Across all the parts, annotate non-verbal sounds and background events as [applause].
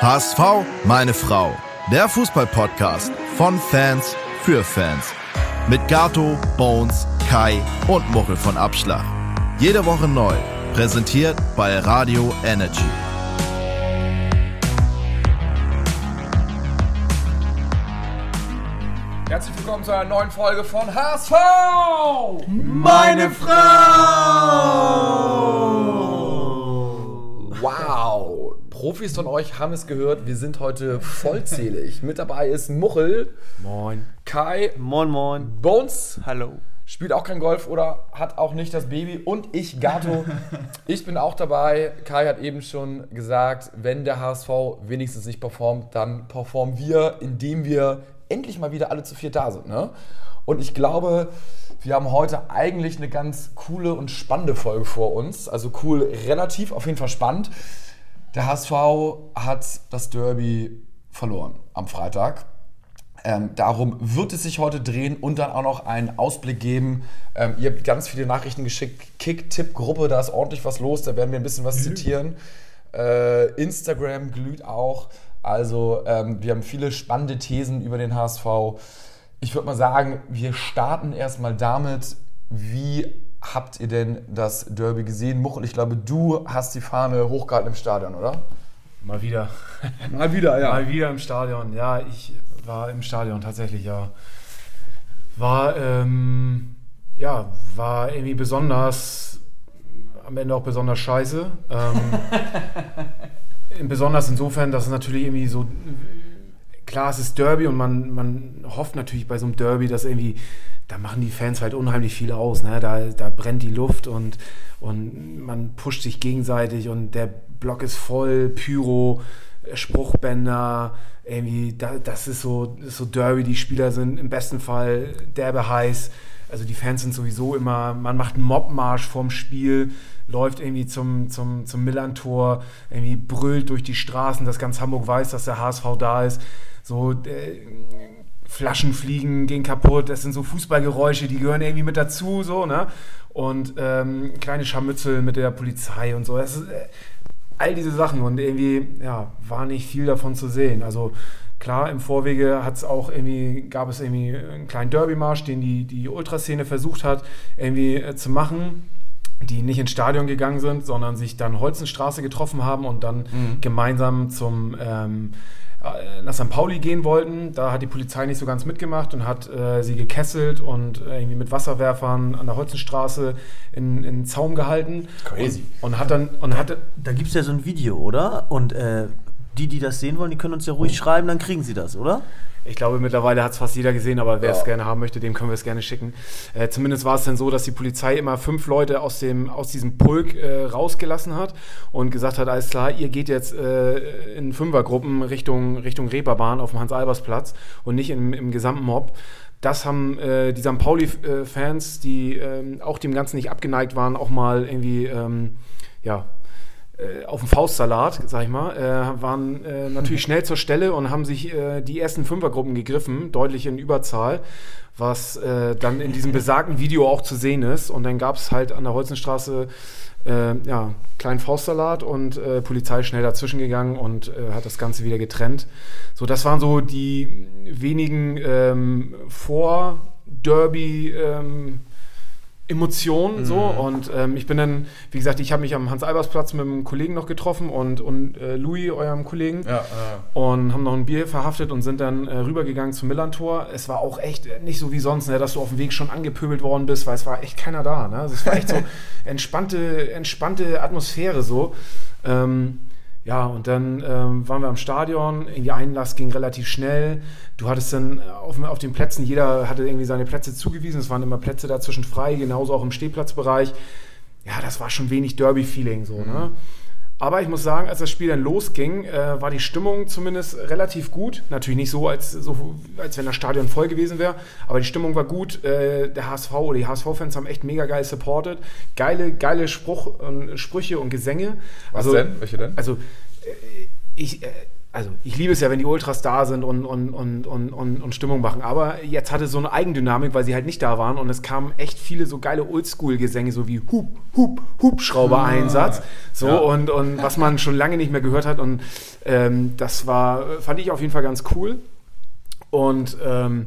HSV, meine Frau. Der Fußballpodcast von Fans für Fans. Mit Gato, Bones, Kai und Muchel von Abschlag. Jede Woche neu. Präsentiert bei Radio Energy. Herzlich willkommen zu einer neuen Folge von HSV! Meine Frau! Wow! Profis von euch haben es gehört, wir sind heute vollzählig. Mit dabei ist Muchel, Moin. Kai, Moin, moin. Bones, Hallo. spielt auch kein Golf oder hat auch nicht das Baby und ich, Gato. [laughs] Ich bin auch dabei. Kai hat eben schon gesagt, wenn der HSV wenigstens nicht performt, dann performen wir, indem wir endlich mal wieder alle zu viert da sind. Ne? Und ich glaube, wir haben heute eigentlich eine ganz coole und spannende Folge vor uns. Also cool, relativ, auf jeden Fall spannend. Der HSV hat das Derby verloren am Freitag. Ähm, darum wird es sich heute drehen und dann auch noch einen Ausblick geben. Ähm, ihr habt ganz viele Nachrichten geschickt. Kick-Tipp-Gruppe, da ist ordentlich was los. Da werden wir ein bisschen was zitieren. Äh, Instagram glüht auch. Also ähm, wir haben viele spannende Thesen über den HSV. Ich würde mal sagen, wir starten erstmal damit, wie habt ihr denn das Derby gesehen? Muchel, ich glaube, du hast die Fahne hochgehalten im Stadion, oder? Mal wieder. [laughs] Mal wieder, Mal wieder im Stadion. Ja, ich war im Stadion tatsächlich, ja. War, ähm, ja, war irgendwie besonders, am Ende auch besonders scheiße. Ähm, [laughs] besonders insofern, dass es natürlich irgendwie so, klar, es ist Derby und man, man hofft natürlich bei so einem Derby, dass irgendwie, da machen die Fans halt unheimlich viel aus. Ne? Da, da brennt die Luft und, und man pusht sich gegenseitig und der Block ist voll, Pyro, Spruchbänder, irgendwie, da, das ist so, so Derby, die Spieler sind im besten Fall derbe heiß. Also die Fans sind sowieso immer, man macht einen Mobmarsch vorm Spiel, läuft irgendwie zum, zum, zum Millantor, irgendwie brüllt durch die Straßen, dass ganz Hamburg weiß, dass der HSV da ist. So, äh, Flaschen fliegen, gehen kaputt, das sind so Fußballgeräusche, die gehören irgendwie mit dazu, so, ne? Und ähm, kleine Scharmützel mit der Polizei und so. Das ist, äh, all diese Sachen und irgendwie, ja, war nicht viel davon zu sehen. Also klar, im Vorwege hat's auch irgendwie, gab es irgendwie einen kleinen Derby-Marsch, den die, die Ultraszene versucht hat, irgendwie äh, zu machen die nicht ins Stadion gegangen sind, sondern sich dann Holzenstraße getroffen haben und dann Mhm. gemeinsam zum ähm, äh, nach St. Pauli gehen wollten. Da hat die Polizei nicht so ganz mitgemacht und hat äh, sie gekesselt und äh, irgendwie mit Wasserwerfern an der Holzenstraße in, in den Zaum gehalten. Crazy. Und, und hat dann und hatte Da gibt es ja so ein Video, oder? Und äh, die, die das sehen wollen, die können uns ja ruhig schreiben, dann kriegen sie das, oder? Ich glaube, mittlerweile hat es fast jeder gesehen, aber wer Ja. es gerne haben möchte, dem können wir es gerne schicken. Äh, zumindest war es dann so, dass die Polizei immer fünf Leute aus, dem, aus diesem Pulk äh, rausgelassen hat und gesagt hat, alles klar, ihr geht jetzt äh, in Fünfergruppen Richtung, Richtung Reeperbahn auf dem Hans-Albers-Platz und nicht im, im gesamten Mob. Das haben äh, die St. Pauli-Fans, die ähm, auch dem Ganzen nicht abgeneigt waren, auch mal irgendwie, ähm, ja, auf dem Faustsalat, sag ich mal, äh, waren äh, natürlich [laughs] schnell zur Stelle und haben sich äh, die ersten Fünfergruppen gegriffen, deutlich in Überzahl, was äh, dann in diesem besagten Video auch zu sehen ist. Und dann gab es halt an der Holzenstraße äh, ja, kleinen Faustsalat und äh, Polizei schnell dazwischen gegangen und äh, hat das Ganze wieder getrennt. So, das waren so die wenigen ähm, Vor-Derby- ähm, Emotionen so und ähm, ich bin dann, wie gesagt, ich habe mich am Hans-Albers-Platz mit einem Kollegen noch getroffen und, und äh, Louis, eurem Kollegen, Ja, und haben noch ein Bier verhaftet und sind dann äh, rübergegangen zum Millantor. Es war auch echt äh, nicht so wie sonst, ne, dass du auf dem Weg schon angepöbelt worden bist, weil es war echt keiner da. Ne? Also es war echt so [laughs] entspannte, entspannte Atmosphäre so. Ähm, ja, und dann ähm, waren wir am Stadion, irgendwie Einlass ging relativ schnell. Du hattest dann auf, auf den Plätzen, jeder hatte irgendwie seine Plätze zugewiesen, es waren immer Plätze dazwischen frei, genauso auch im Stehplatzbereich. Ja, das war schon wenig Derby-Feeling so, ne? Aber ich muss sagen, als das Spiel dann losging, äh, war die Stimmung zumindest relativ gut. Natürlich nicht so, als, so, als wenn das Stadion voll gewesen wäre, aber die Stimmung war gut. Äh, der HSV oder die HSV-Fans haben echt mega geil supported. Geile, geile Spruch, und Sprüche und Gesänge. Was also, denn? Welche denn? Also, äh, ich, äh, also ich liebe es ja, wenn die Ultras da sind und, und, und, und, und, und Stimmung machen. Aber jetzt hatte es so eine Eigendynamik, weil sie halt nicht da waren und es kamen echt viele so geile Oldschool-Gesänge, so wie Hup, Hup, Hubschrauber-Einsatz. So Ja. und, und was man schon lange nicht mehr gehört hat. Und ähm, das war, fand ich auf jeden Fall ganz cool. Und ähm,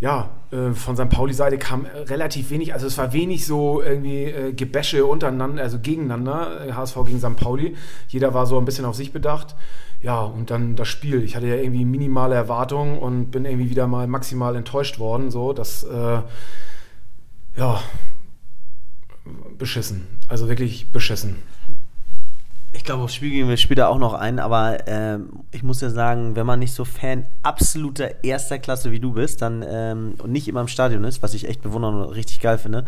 ja, äh, von St. Pauli-Seite kam äh, relativ wenig, also es war wenig so irgendwie äh, Gebäsche untereinander, also gegeneinander, äh, HSV gegen St. Pauli. Jeder war so ein bisschen auf sich bedacht. Ja, und dann das Spiel. Ich hatte ja irgendwie minimale Erwartungen und bin irgendwie wieder mal maximal enttäuscht worden. So, das, äh, ja, beschissen. Also wirklich beschissen. Ich glaube, aufs Spiel gehen wir später auch noch ein, aber ähm, ich muss ja sagen, wenn man nicht so Fan absoluter erster Klasse wie du bist, dann ähm, und nicht immer im Stadion ist, was ich echt bewundern und richtig geil finde,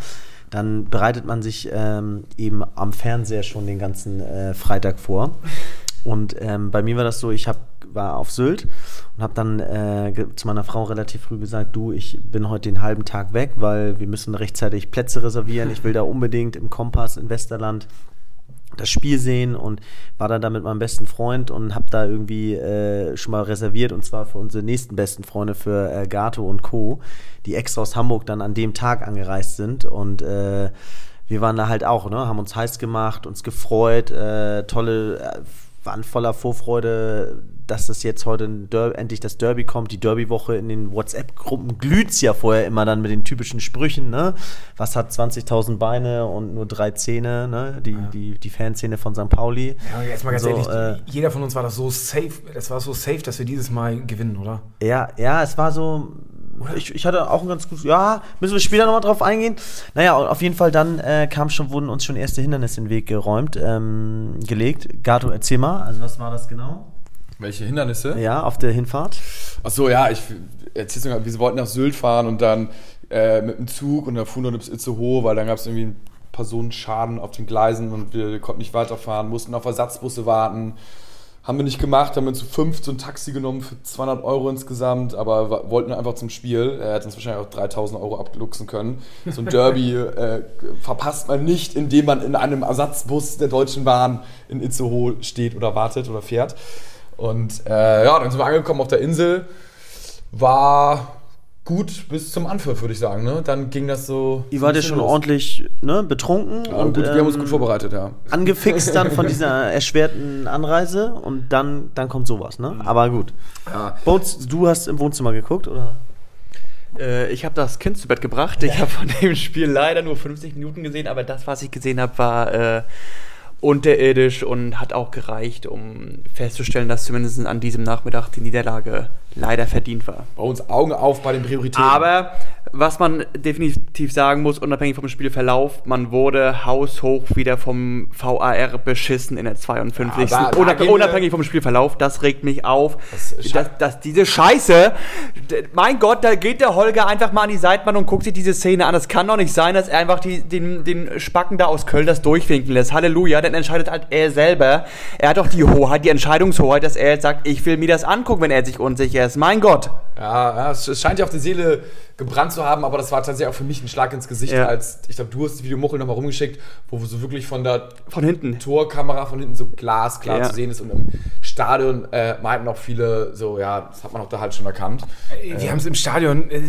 dann bereitet man sich ähm, eben am Fernseher schon den ganzen äh, Freitag vor. Und ähm, bei mir war das so, ich hab, war auf Sylt und habe dann äh, zu meiner Frau relativ früh gesagt, du, ich bin heute den halben Tag weg, weil wir müssen rechtzeitig Plätze reservieren. Ich will da unbedingt im Kompass in Westerland das Spiel sehen und war dann da mit meinem besten Freund und habe da irgendwie äh, schon mal reserviert und zwar für unsere nächsten besten Freunde für äh, Gato und Co., die extra aus Hamburg dann an dem Tag angereist sind und äh, wir waren da halt auch, ne, haben uns heiß gemacht, uns gefreut, äh, tolle, äh, waren voller Vorfreude, dass das jetzt heute ein Der endlich das Derby kommt, die Derby-Woche in den WhatsApp-Gruppen glüht's ja vorher immer dann mit den typischen Sprüchen, ne? Was hat 20.000 Beine und nur drei Zähne, ne? Die, die, die Fanszene von St. Pauli. Ja, jetzt mal ganz So, ehrlich, äh, jeder von uns war das so safe, das war so safe, dass wir dieses Mal gewinnen, oder? Ja, ja, es war so. Ich, ich hatte auch ein ganz gutes. Ja, müssen wir später nochmal drauf eingehen. Naja, auf jeden Fall dann äh, kam schon, wurden uns schon erste Hindernisse in den Weg geräumt, ähm, gelegt. Gato, erzähl mal, also was war das genau? Welche Hindernisse? Ja, auf der Hinfahrt. Ach so, ja, ich erzähl's sogar, wir wollten nach Sylt fahren und dann äh, mit dem Zug und da fuhren wir bis Itzehoe, weil dann gab es irgendwie einen Personenschaden auf den Gleisen und wir konnten nicht weiterfahren, mussten auf Ersatzbusse warten. Haben wir nicht gemacht, haben wir zu fünf so ein Taxi genommen für 200 Euro insgesamt, aber wollten einfach zum Spiel. Er hätte uns wahrscheinlich auch 3000 Euro abluchsen können. So ein Derby [laughs] äh, verpasst man nicht, indem man in einem Ersatzbus der Deutschen Bahn in Itzehoe steht oder wartet oder fährt. Und äh, ja, dann sind wir angekommen auf der Insel. War gut bis zum Anpfiff, würde ich sagen. Ne? Dann ging das so. Ihr wart ja schon los. ordentlich ne, betrunken Ja, und gut, wir haben uns ähm, gut vorbereitet, ja. angefixt dann von dieser [laughs] erschwerten Anreise und dann, dann kommt sowas, ne? Aber gut. ja. Bones, du hast im Wohnzimmer geguckt, oder? Äh, ich habe das Kind zu Bett gebracht. Ich habe von dem Spiel leider nur 50 Minuten gesehen, aber das, was ich gesehen habe, war äh, unterirdisch und hat auch gereicht, um festzustellen, dass zumindest an diesem Nachmittag die Niederlage leider verdient war. Bei uns Augen auf bei den Prioritäten. Aber was man definitiv sagen muss, unabhängig vom Spielverlauf, man wurde haushoch wieder vom VAR beschissen in der 52. Ja, Unab unabhängig vom Spielverlauf, das regt mich auf. Das dass, dass diese Scheiße, mein Gott, da geht der Holger einfach mal an die Seitbahn und guckt sich diese Szene an. Das kann doch nicht sein, dass er einfach die, den, den Spacken da aus Köln das durchwinken lässt. Halleluja, dann entscheidet halt er selber. Er hat doch die Hoheit, die Entscheidungshoheit, dass er jetzt sagt, ich will mir das angucken, wenn er sich unsicher ist. Mein Gott. Ja, ja es, scheint ja auf die Seele gebrannt zu haben, aber das war tatsächlich auch für mich ein Schlag ins Gesicht, Ja. als ich glaube, du hast das Video Muchel nochmal rumgeschickt, wo so wirklich von der Von hinten. Torkamera von hinten so glasklar Ja. zu sehen ist und im Stadion äh, meinten auch viele so, ja, das hat man auch da halt schon erkannt. Wir haben es im Stadion äh,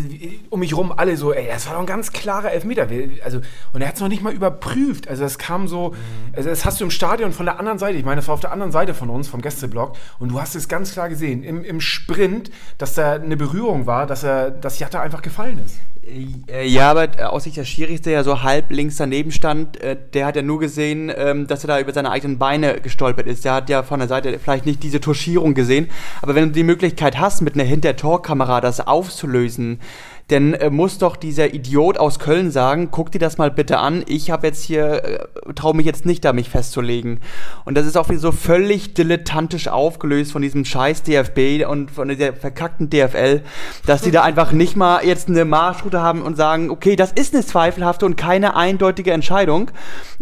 um mich rum alle so, ey, das war doch ein ganz klarer Elfmeter. Also, und er hat es noch nicht mal überprüft. Also es kam so, also das hast du im Stadion von der anderen Seite, ich meine, das war auf der anderen Seite von uns, vom Gästeblock, und du hast es ganz klar gesehen, im, im Sprint, dass da eine Berührung war, dass er, dass Jatta einfach gefallen ist. Äh, Ja, aber äh, aus Sicht der Schiris, der ja so halb links daneben stand, äh, der hat ja nur gesehen, ähm, dass er da über seine eigenen Beine gestolpert ist. Der hat ja von der Seite vielleicht nicht diese Touchierung gesehen. Aber wenn du die Möglichkeit hast, mit einer Hintertorkamera das aufzulösen, dann äh, muss doch dieser Idiot aus Köln sagen, guck dir das mal bitte an, ich habe jetzt hier, äh, traue mich jetzt nicht da, mich festzulegen. Und das ist auch wieder so völlig dilettantisch aufgelöst von diesem scheiß DFB und von der verkackten DFL, dass die da einfach nicht mal jetzt eine Marschroute haben und sagen, okay, das ist eine zweifelhafte und keine eindeutige Entscheidung.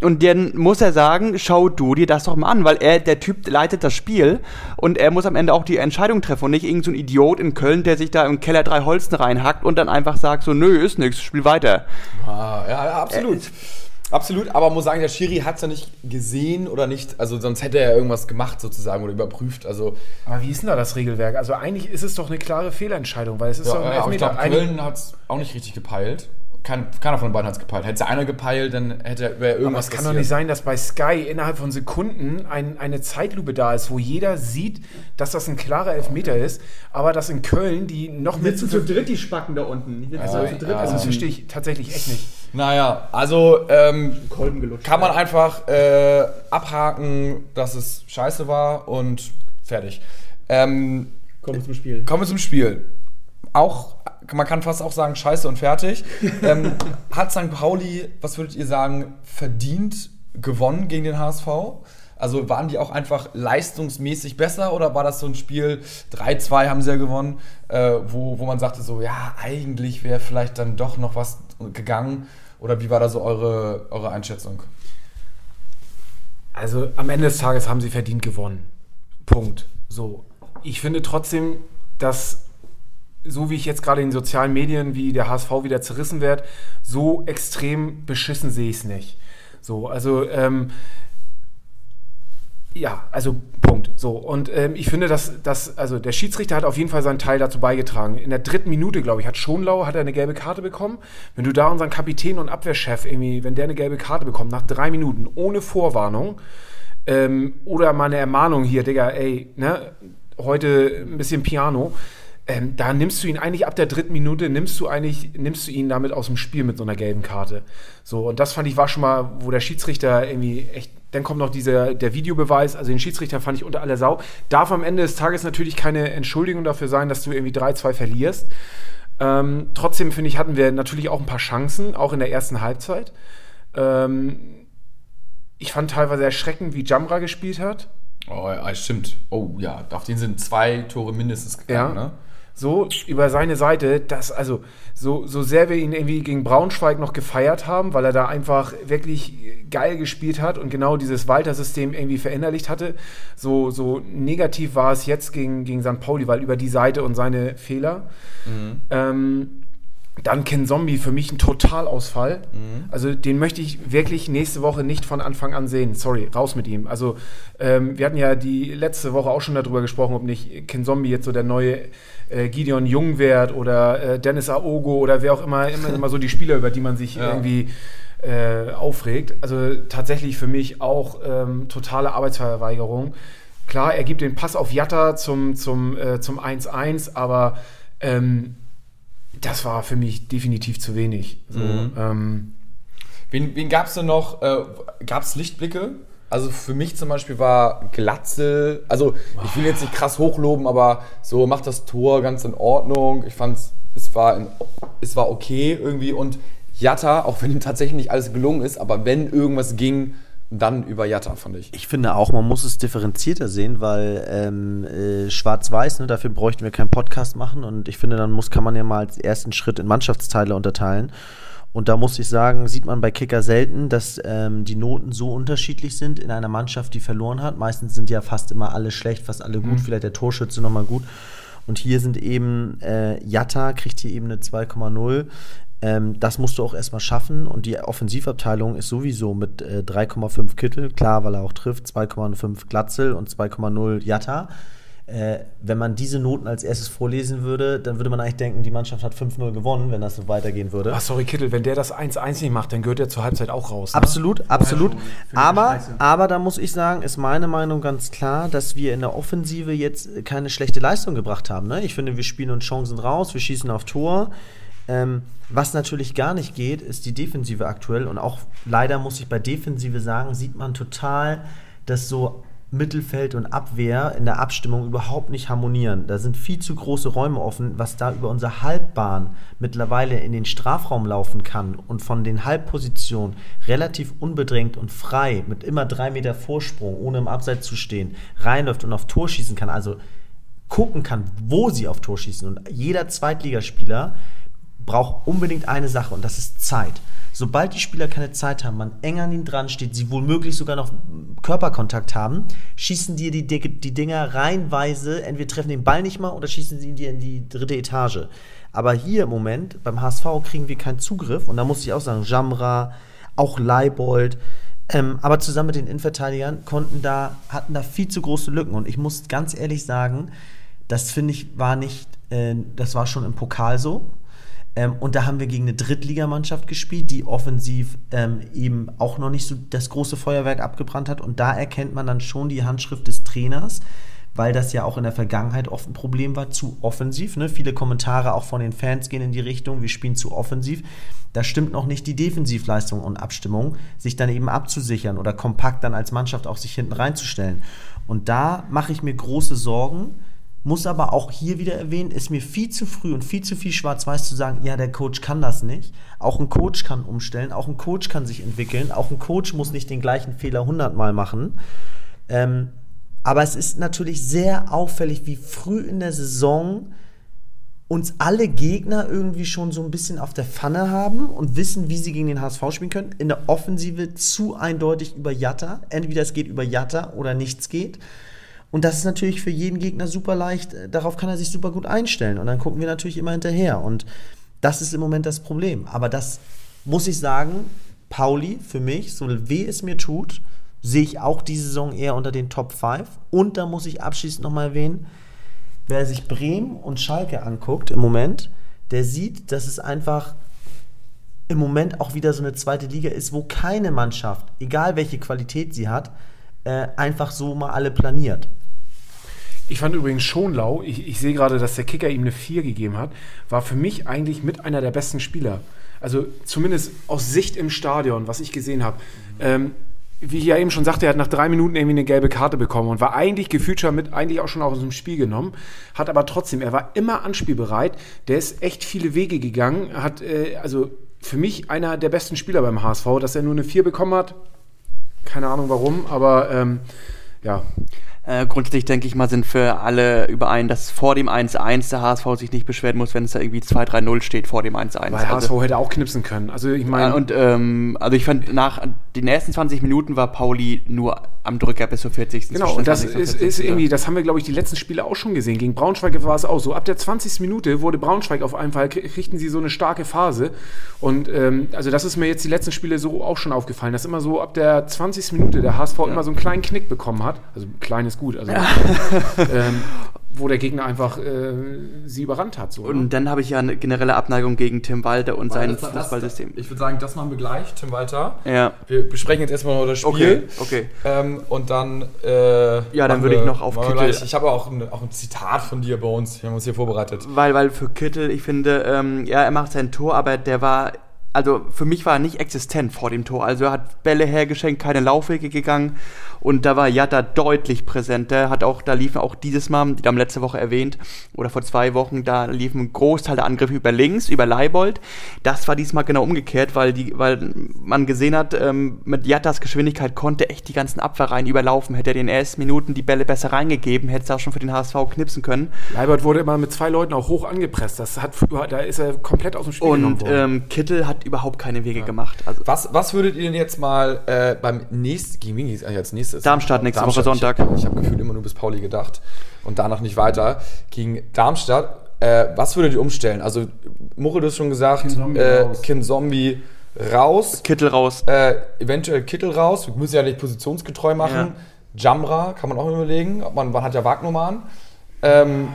Und dann muss er sagen, schau du dir das doch mal an, weil er, der Typ leitet das Spiel und er muss am Ende auch die Entscheidung treffen und nicht irgendein so Idiot in Köln, der sich da im Keller drei Holzen reinhackt und dann einfach sagt so, nö, ist nix, spiel weiter. Ah, ja, ja, absolut. Absolut, aber man muss sagen, der Schiri hat es ja nicht gesehen oder nicht, also sonst hätte er irgendwas gemacht sozusagen oder überprüft. Also Aber wie ist denn da das Regelwerk? Also eigentlich ist es doch eine klare Fehlentscheidung, weil es ist doch ein ja, aber ich Elfmeter. glaube, Köln hat es auch nicht richtig gepeilt. Kein, keiner von den beiden hat es gepeilt. Hätte einer gepeilt, dann hätte Aber irgendwas es kann doch nicht sein, dass bei Sky innerhalb von Sekunden ein, eine Zeitlupe da ist, wo jeder sieht, dass das ein klarer Elfmeter ist, aber dass in Köln die noch mit Sitzen zu dritt die Spacken da unten. Die sitzen Ja, zu dritt. ja. Also das verstehe ich tatsächlich echt nicht. Naja, also ähm, Kolben gelutscht. kann man einfach äh, abhaken, dass es scheiße war und fertig. Ähm, Kommen wir zum Spiel. Kommen wir zum Spiel. Auch, man kann fast auch sagen, scheiße und fertig. [laughs] ähm, hat St. Pauli, was würdet ihr sagen, verdient gewonnen gegen den HSV? Also waren die auch einfach leistungsmäßig besser oder war das so ein Spiel, 3-2 haben sie ja gewonnen, äh, wo, wo man sagte so, ja, eigentlich wäre vielleicht dann doch noch was gegangen? Oder wie war da so eure, eure Einschätzung? Also am Ende des Tages haben sie verdient gewonnen. Punkt. So. Ich finde trotzdem, dass so wie ich jetzt gerade in sozialen Medien, wie der HSV wieder zerrissen wird, so extrem beschissen sehe ich es nicht. So, also ähm, ja, also Punkt. So und ähm, ich finde, dass, dass also der Schiedsrichter hat auf jeden Fall seinen Teil dazu beigetragen. In der dritten Minute, glaube ich, hat Schonlau hat er eine gelbe Karte bekommen. Wenn du da unseren Kapitän und Abwehrchef irgendwie, wenn der eine gelbe Karte bekommt nach drei Minuten ohne Vorwarnung ähm, oder mal eine Ermahnung hier, Digga, ey, ne, heute ein bisschen Piano. Ähm, da nimmst du ihn eigentlich ab der dritten Minute, nimmst du eigentlich, nimmst du ihn damit aus dem Spiel mit so einer gelben Karte. So, und das fand ich war schon mal, wo der Schiedsrichter irgendwie echt, dann kommt noch dieser, der Videobeweis, also den Schiedsrichter fand ich unter aller Sau. Darf am Ende des Tages natürlich keine Entschuldigung dafür sein, dass du irgendwie 3-2 verlierst. Ähm, trotzdem finde ich, hatten wir natürlich auch ein paar Chancen, auch in der ersten Halbzeit. Ähm, ich fand teilweise erschreckend, wie Jamra gespielt hat. Oh, ja, stimmt. Oh ja, auf den sind zwei Tore mindestens gegangen, Ja. ne? So über seine Seite, dass, also, so, so sehr wir ihn irgendwie gegen Braunschweig noch gefeiert haben, weil er da einfach wirklich geil gespielt hat und genau dieses Walter-System irgendwie verinnerlicht hatte, so, so negativ war es jetzt gegen, gegen St. Pauli, weil über die Seite und seine Fehler. Ähm, dann Ken Zombie für mich ein Totalausfall. Also den möchte ich wirklich nächste Woche nicht von Anfang an sehen. Sorry, raus mit ihm. Also ähm, wir hatten ja die letzte Woche auch schon darüber gesprochen, ob nicht Ken Zombie jetzt so der neue äh, Gideon Jungwert oder äh, Dennis Aogo oder wer auch immer, immer, immer so die Spieler, über die man sich Ja. irgendwie äh, aufregt. Also tatsächlich für mich auch ähm, totale Arbeitsverweigerung. Klar, er gibt den Pass auf Jatta zum, zum, äh, zum 1-1, aber ähm, das war für mich definitiv zu wenig. So, ähm, Wen, wen gab es denn noch? Äh, gab es Lichtblicke? Also für mich zum Beispiel war Glatzel, also ich will jetzt nicht krass hochloben, aber so macht das Tor ganz in Ordnung. Ich fand es war, in, es war okay irgendwie und Jatta, auch wenn ihm tatsächlich nicht alles gelungen ist, aber wenn irgendwas ging, dann über Jatta, fand ich. Ich finde auch, man muss es differenzierter sehen, weil ähm, äh, Schwarz-Weiß, ne, dafür bräuchten wir keinen Podcast machen und ich finde, dann muss, kann man ja mal als ersten Schritt in Mannschaftsteile unterteilen. Und da muss ich sagen, sieht man bei Kicker selten, dass ähm, die Noten so unterschiedlich sind in einer Mannschaft, die verloren hat. Meistens sind ja fast immer alle schlecht, fast alle gut, vielleicht der Torschütze nochmal gut. Und hier sind eben, äh, Jatta kriegt hier eben eine 2,0. Ähm, das musst du auch erstmal schaffen. Und die Offensivabteilung ist sowieso mit äh, 3,5 Kittel, klar, weil er auch trifft, 2,5 Glatzel und 2,0 Jatta. Äh, wenn man diese Noten als erstes vorlesen würde, dann würde man eigentlich denken, die Mannschaft hat 5-0 gewonnen, wenn das so weitergehen würde. ach, sorry, Kittel, wenn der das 1-1 nicht macht, dann gehört er zur Halbzeit auch raus. Ne? Absolut, absolut. ich Aber, aber da muss ich sagen, ist meine Meinung ganz klar, dass wir in der Offensive jetzt keine schlechte Leistung gebracht haben. Ne? Ich finde, wir spielen uns Chancen raus, wir schießen auf Tor. Ähm, was natürlich gar nicht geht, ist die Defensive aktuell. Und auch leider muss ich bei Defensive sagen, sieht man total, dass so Mittelfeld und Abwehr in der Abstimmung überhaupt nicht harmonieren. Da sind viel zu große Räume offen, was da über unsere Halbbahn mittlerweile in den Strafraum laufen kann und von den Halbpositionen relativ unbedrängt und frei mit immer drei Meter Vorsprung, ohne im Abseits zu stehen, reinläuft und auf Tor schießen kann. Also gucken kann, wo sie auf Tor schießen. Und jeder Zweitligaspieler braucht unbedingt eine Sache und das ist Zeit. Sobald die Spieler keine Zeit haben, man eng an ihnen dran steht, sie womöglich sogar noch Körperkontakt haben, schießen dir die, Di- die Dinger reihenweise, entweder treffen den Ball nicht mal oder schießen sie dir in die dritte Etage. Aber hier im Moment, beim HSV, kriegen wir keinen Zugriff und da muss ich auch sagen, Jamra, auch Leibold. Ähm, aber zusammen mit den Innenverteidigern konnten da, hatten da viel zu große Lücken. Und ich muss ganz ehrlich sagen, das finde ich war nicht, äh, das war schon im Pokal so. Ähm, und da haben wir gegen eine Drittligamannschaft gespielt, die offensiv ähm, eben auch noch nicht so das große Feuerwerk abgebrannt hat. Und da erkennt man dann schon die Handschrift des Trainers, weil das ja auch in der Vergangenheit oft ein Problem war, zu offensiv. Ne? Viele Kommentare auch von den Fans gehen in die Richtung, wir spielen zu offensiv. Da stimmt noch nicht die Defensivleistung und Abstimmung, sich dann eben abzusichern oder kompakt dann als Mannschaft auch sich hinten reinzustellen. Und da mache ich mir große Sorgen muss aber auch hier wieder erwähnen, ist mir viel zu früh und viel zu viel schwarz-weiß zu sagen, ja, der Coach kann das nicht. Auch ein Coach kann umstellen, auch ein Coach kann sich entwickeln, auch ein Coach muss nicht den gleichen Fehler hundertmal machen. Ähm, aber es ist natürlich sehr auffällig, wie früh in der Saison uns alle Gegner irgendwie schon so ein bisschen auf der Pfanne haben und wissen, wie sie gegen den HSV spielen können. In der Offensive zu eindeutig über Jatta. Entweder es geht über Jatta oder nichts geht. Und das ist natürlich für jeden Gegner super leicht. Äh, darauf kann er sich super gut einstellen. Und dann gucken wir natürlich immer hinterher. Und das ist im Moment das Problem. Aber das muss ich sagen, Pauli, für mich, so weh es mir tut, sehe ich auch diese Saison eher unter den Top 5. Und da muss ich abschließend nochmal erwähnen, wer sich Bremen und Schalke anguckt im Moment, der sieht, dass es einfach im Moment auch wieder so eine zweite Liga ist, wo keine Mannschaft, egal welche Qualität sie hat, äh, einfach so mal alle planiert. Ich fand übrigens schon lau, ich, ich sehe gerade, dass der Kicker ihm eine 4 gegeben hat, war für mich eigentlich mit einer der besten Spieler. Also zumindest aus Sicht im Stadion, was ich gesehen habe. Ähm, wie ich ja eben schon sagte, er hat nach drei Minuten irgendwie eine gelbe Karte bekommen und war eigentlich gefühlt schon mit, eigentlich auch schon aus dem Spiel genommen, hat aber trotzdem, er war immer anspielbereit, der ist echt viele Wege gegangen, hat, äh, also für mich einer der besten Spieler beim HSV, dass er nur eine 4 bekommen hat, keine Ahnung warum, aber ähm, ja. Äh, grundsätzlich denke ich mal, sind für alle überein, dass vor dem 1-1 der HSV sich nicht beschweren muss, wenn es da irgendwie 2-3-0 steht vor dem 1-1. Weil HSV also, hätte auch knipsen können. Also ich meine. und ähm, also ich fand, nach den ersten 20 Minuten war Pauli nur am Drücker bis zur 40. Genau, und das ist, ist, irgendwie, das haben wir, glaube ich, die letzten Spiele auch schon gesehen. Gegen Braunschweig war es auch so. Ab der 20. Minute wurde Braunschweig auf einen Fall, kriegten sie so eine starke Phase. Und ähm, also das ist mir jetzt die letzten Spiele so auch schon aufgefallen, dass immer so ab der 20. Minute der HSV ja. immer so einen kleinen Knick bekommen hat. Also klein ist gut. Also, ja. [laughs] ähm, wo der Gegner einfach äh, sie überrannt hat. So, und ne? dann habe ich ja eine generelle Abneigung gegen Tim Walter und Weil sein Fußballsystem. ich würde sagen, das machen wir gleich, Tim Walter. Ja. Wir besprechen jetzt erstmal noch das Spiel. Okay, okay. Ähm, und dann. Äh, ja, dann würde ich noch auf Kittel. Gleich, ich habe auch ein, auch ein Zitat von dir bei uns. Wir haben uns hier vorbereitet. Weil, weil für Kittel, ich finde, ähm, ja, er macht sein Tor, aber der war also für mich war er nicht existent vor dem Tor. Also er hat Bälle hergeschenkt, keine Laufwege gegangen und da war Jatta deutlich präsenter. Hat auch, da liefen auch dieses Mal, die haben letzte Woche erwähnt, oder vor zwei Wochen, da liefen ein Großteil der Angriffe über links, über Leibold. Das war diesmal genau umgekehrt, weil, die, weil man gesehen hat, ähm, mit Jattas Geschwindigkeit konnte echt die ganzen Abwehrreihen überlaufen. Hätte er den ersten Minuten die Bälle besser reingegeben, hätte es auch schon für den HSV knipsen können. Leibold wurde immer mit zwei Leuten auch hoch angepresst. Das hat, da ist er komplett aus dem Spiel Und ähm, Kittel hat überhaupt keine Wege ja. gemacht. Also was, was würdet ihr denn jetzt mal äh, beim nächsten, gegen wen geht als nächstes? Ist. Darmstadt nächste Darmstadt. Woche Sonntag. Ich habe hab gefühlt immer nur bis Pauli gedacht und danach nicht weiter. Gegen Darmstadt, äh, was würdet ihr umstellen? Also, Muchel, du hast schon gesagt, Kin äh, raus. Kin Zombie raus. Kittel raus. Äh, eventuell Kittel raus. Wir müssen ja nicht positionsgetreu machen. Ja. Jamra kann man auch überlegen. Ob man, man hat ja Wagnumann. Ähm,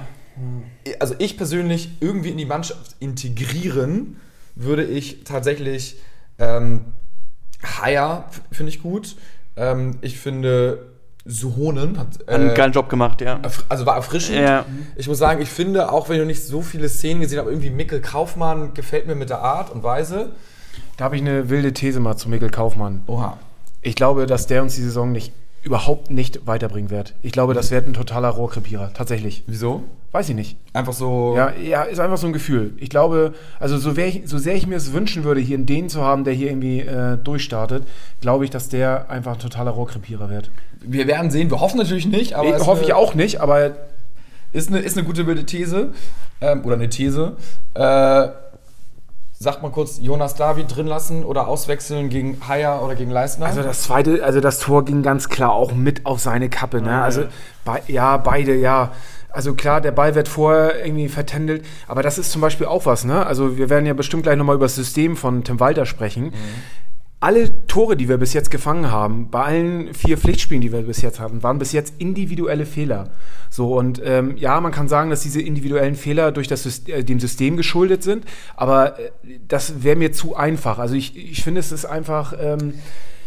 also ich persönlich irgendwie in die Mannschaft integrieren würde ich tatsächlich ähm, Haya finde ich gut. Ähm, ich finde, Suhonen hat, äh, einen geilen Job gemacht, ja. Also war erfrischend. Ja. Ich muss sagen, ich finde, auch wenn du nicht so viele Szenen gesehen hast, irgendwie Mikkel Kaufmann gefällt mir mit der Art und Weise. Da habe ich eine wilde These mal zu Mikkel Kaufmann. Oha. Ich glaube, dass der uns die Saison nicht überhaupt nicht weiterbringen wird. Ich glaube, das wird ein totaler Rohrkrepierer, tatsächlich. Wieso? Weiß ich nicht. Einfach so. Ja, ja, ist einfach so ein Gefühl. Ich glaube, also so, ich, so sehr ich mir es wünschen würde, hier einen den zu haben, der hier irgendwie äh, durchstartet, glaube ich, dass der einfach ein totaler Rohrkrepierer wird. Wir werden sehen. Wir hoffen natürlich nicht, aber. Nee, hoffe ich auch nicht, aber. Ist eine, ist eine gute wilde These. Ähm, oder eine These. Äh, sagt mal kurz, Jonas David drin lassen oder auswechseln gegen Haier oder gegen Leistner? Also das zweite, also das Tor ging ganz klar auch mit auf seine Kappe. Ne? Also be ja, beide, ja. Also klar, der Ball wird vorher irgendwie vertändelt, aber das ist zum Beispiel auch was, ne? Also wir werden ja bestimmt gleich nochmal über das System von Tim Walter sprechen. Mhm alle Tore, die wir bis jetzt gefangen haben, bei allen vier Pflichtspielen, die wir bis jetzt hatten, waren bis jetzt individuelle Fehler. So und ähm, ja, man kann sagen, dass diese individuellen Fehler durch das System, äh, dem System geschuldet sind, aber äh, das wäre mir zu einfach. Also ich, ich finde, es ist einfach. Ähm,